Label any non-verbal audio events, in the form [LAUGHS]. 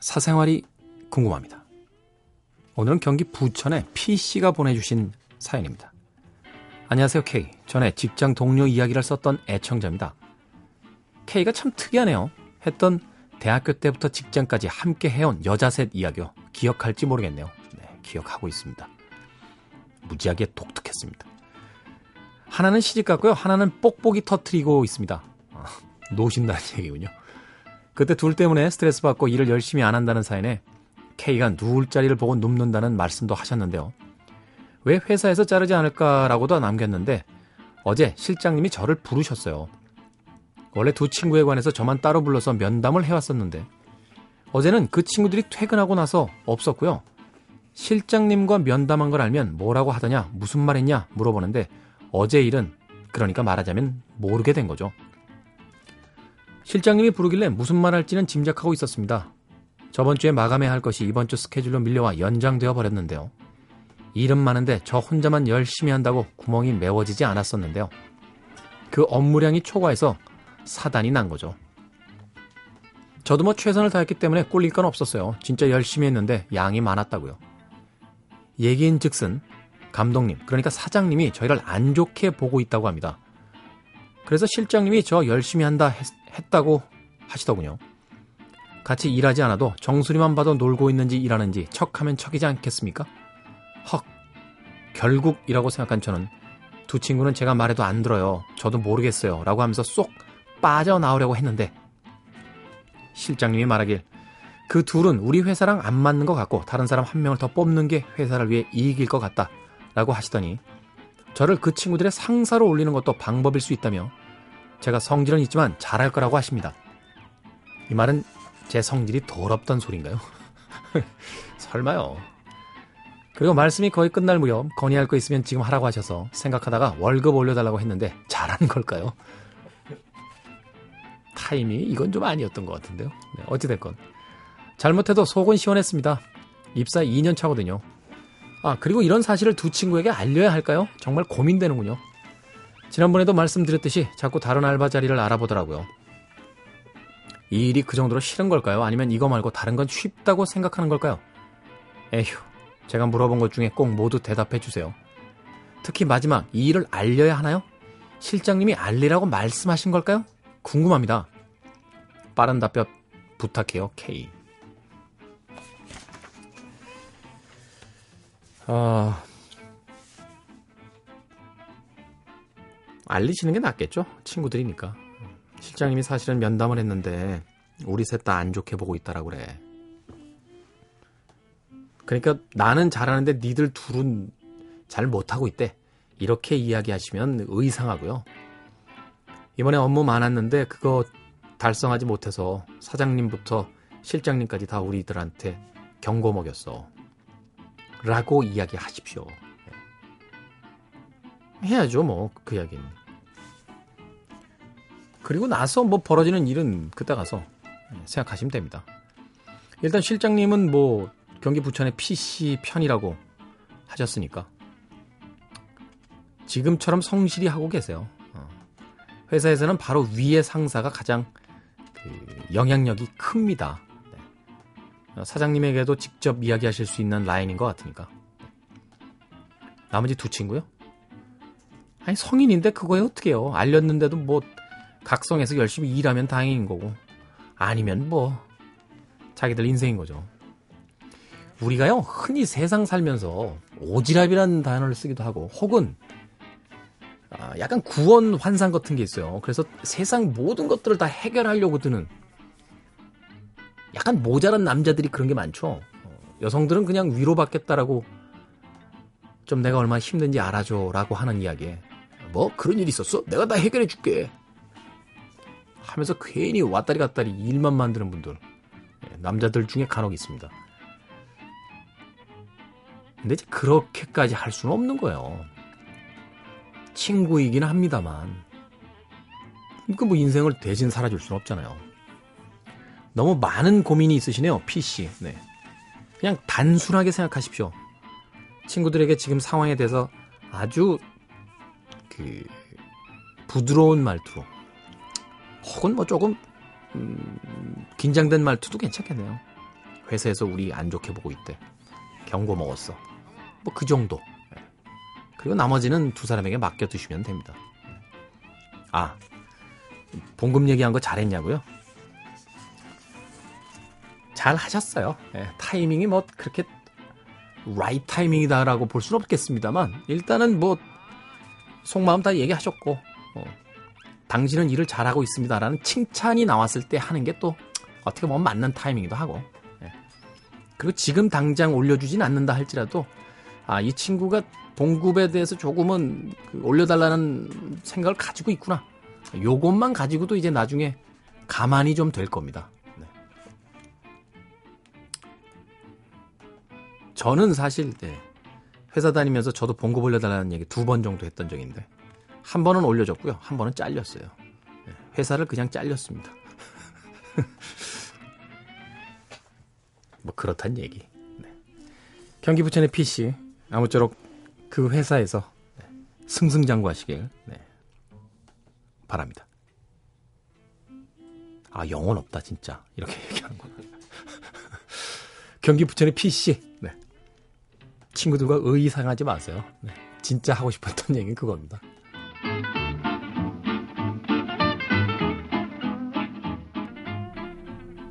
사생활이 궁금합니다. 오늘은 경기 부천의 P씨가 보내주신 사연입니다. 안녕하세요, K. 전에 직장 동료 이야기를 썼던 애청자입니다. K가 참 특이하네요. 했던 대학교 때부터 직장까지 함께 해온 여자 셋 이야기요. 기억할지 모르겠네요. 네, 기억하고 있습니다. 무지하게 독특했습니다. 하나는 시집 갔고요. 하나는 뽁뽁이 터트리고 있습니다. 아, 노신다는 얘기군요. 그때 둘 때문에 스트레스 받고 일을 열심히 안 한다는 사연에 K가 누울 자리를 보고 눕는다는 말씀도 하셨는데요. 왜 회사에서 자르지 않을까라고도 남겼는데 어제 실장님이 저를 부르셨어요. 원래 두 친구에 관해서 저만 따로 불러서 면담을 해왔었는데 어제는 그 친구들이 퇴근하고 나서 없었고요. 실장님과 면담한 걸 알면 뭐라고 하더냐, 무슨 말 했냐 물어보는데 어제 일은 그러니까 말하자면 모르게 된 거죠. 실장님이 부르길래 무슨 말 할지는 짐작하고 있었습니다. 저번 주에 마감해야 할 것이 이번 주 스케줄로 밀려와 연장되어 버렸는데요. 일은 많은데 저 혼자만 열심히 한다고 구멍이 메워지지 않았었는데요. 그 업무량이 초과해서 사단이 난 거죠. 저도 뭐 최선을 다했기 때문에 꼴릴 건 없었어요. 진짜 열심히 했는데 양이 많았다고요. 얘기인 즉슨 감독님, 그러니까 사장님이 저희를 안 좋게 보고 있다고 합니다. 그래서 실장님이 저 열심히 한다 했, 다고 하시더군요. 같이 일하지 않아도 정수리만 봐도 놀고 있는지 일하는지 척하면 척이지 않겠습니까? 헉, 결국이라고 생각한 저는 두 친구는 제가 말해도 안 들어요. 저도 모르겠어요. 라고 하면서 쏙 빠져나오려고 했는데 실장님이 말하길 그 둘은 우리 회사랑 안 맞는 것 같고 다른 사람 한 명을 더 뽑는 게 회사를 위해 이익일 것 같다. 라고 하시더니 저를 그 친구들의 상사로 올리는 것도 방법일 수 있다며 제가 성질은 있지만 잘할 거라고 하십니다. 이 말은 제 성질이 더럽던 소린가요? [LAUGHS] 설마요. 그리고 말씀이 거의 끝날 무렵 건의할 거 있으면 지금 하라고 하셔서 생각하다가 월급 올려달라고 했는데 잘하는 걸까요? 타임이 이건 좀 아니었던 것 같은데요. 네, 어찌됐건. 잘못해도 속은 시원했습니다. 입사 2년 차거든요. 아, 그리고 이런 사실을 두 친구에게 알려야 할까요? 정말 고민되는군요. 지난번에도 말씀드렸듯이 자꾸 다른 알바 자리를 알아보더라고요. 이 일이 그 정도로 싫은 걸까요? 아니면 이거 말고 다른 건 쉽다고 생각하는 걸까요? 에휴, 제가 물어본 것 중에 꼭 모두 대답해 주세요. 특히 마지막, 이 일을 알려야 하나요? 실장님이 알리라고 말씀하신 걸까요? 궁금합니다. 빠른 답변 부탁해요, K. 아, 알리시는 게 낫겠죠? 친구들이니까. 실장님이 사실은 면담을 했는데 우리 셋 다 안 좋게 보고 있다라고 그래. 그러니까 나는 잘하는데 니들 둘은 잘 못하고 있대. 이렇게 이야기하시면 의상하고요. 이번에 업무 많았는데 그거 달성하지 못해서 사장님부터 실장님까지 다 우리들한테 경고 먹였어. 라고 이야기하십시오. 해야죠, 뭐, 그 이야기는. 그리고 나서 뭐 벌어지는 일은 그때 가서 생각하시면 됩니다. 일단 실장님은 뭐 경기 부천의 PC 편이라고 하셨으니까 지금처럼 성실히 하고 계세요. 어. 회사에서는 바로 위의 상사가 가장 그 영향력이 큽니다. 네. 사장님에게도 직접 이야기하실 수 있는 라인인 것 같으니까. 나머지 두 친구요? 아니 성인인데 그거에 어떻게 해요? 알렸는데도 뭐 각성해서 열심히 일하면 다행인 거고 아니면 뭐 자기들 인생인 거죠. 우리가요 흔히 세상 살면서 오지랖이라는 단어를 쓰기도 하고 혹은 아, 약간 구원 환상 같은 게 있어요. 그래서 세상 모든 것들을 다 해결하려고 드는 약간 모자란 남자들이 그런 게 많죠. 어, 여성들은 그냥 위로받겠다라고 좀 내가 얼마나 힘든지 알아줘라고 하는 이야기에 뭐 그런 일 있었어? 내가 다 해결해 줄게. 하면서 괜히 왔다리 갔다리 일만 만드는 분들 예, 남자들 중에 간혹 있습니다. 근데 이제 그렇게까지 할 수는 없는 거예요. 친구이긴 합니다만 그뭐 인생을 대신 살아줄 수는 없잖아요. 너무 많은 고민이 있으시네요, PC. 네. 그냥 단순하게 생각하십시오. 친구들에게 지금 상황에 대해서 아주 그 부드러운 말투로 혹은 뭐 조금 음, 긴장된 말투도 괜찮겠네요. 회사에서 우리 안 좋게 보고 있대. 경고 먹었어. 뭐 그 정도. 예. 그리고 나머지는 두 사람에게 맡겨 두시면 됩니다. 아, 봉급 얘기한 거 잘했냐고요? 잘 하셨어요. 예, 타이밍이 뭐 그렇게 라이트 타이밍이다라고 볼 수는 없겠습니다만 일단은 뭐 속마음 다 얘기하셨고 어, 당신은 일을 잘하고 있습니다라는 칭찬이 나왔을 때 하는 게 또 어떻게 보면 맞는 타이밍이기도 하고 예. 그리고 지금 당장 올려주진 않는다 할지라도 아 이 친구가 봉급에 대해서 조금은 그 올려달라는 생각을 가지고 있구나 요것만 가지고도 이제 나중에 가만히 좀 될 겁니다. 네. 저는 사실 네, 회사 다니면서 저도 봉급 올려달라는 얘기 두 번 정도 했던 적인데 한 번은 올려줬고요. 한 번은 잘렸어요. 네, 회사를 그냥 잘렸습니다. [LAUGHS] 뭐 그렇단 얘기. 네. 경기 부천의 PC 아무쪼록 그 회사에서 네, 승승장구하시길 네, 바랍니다. 아 영혼 없다 진짜 이렇게 [LAUGHS] 얘기하는구나. 경기 부천의 PC 네. 친구들과 의상하지 마세요. 네. 진짜 하고 싶었던 얘기는 그겁니다.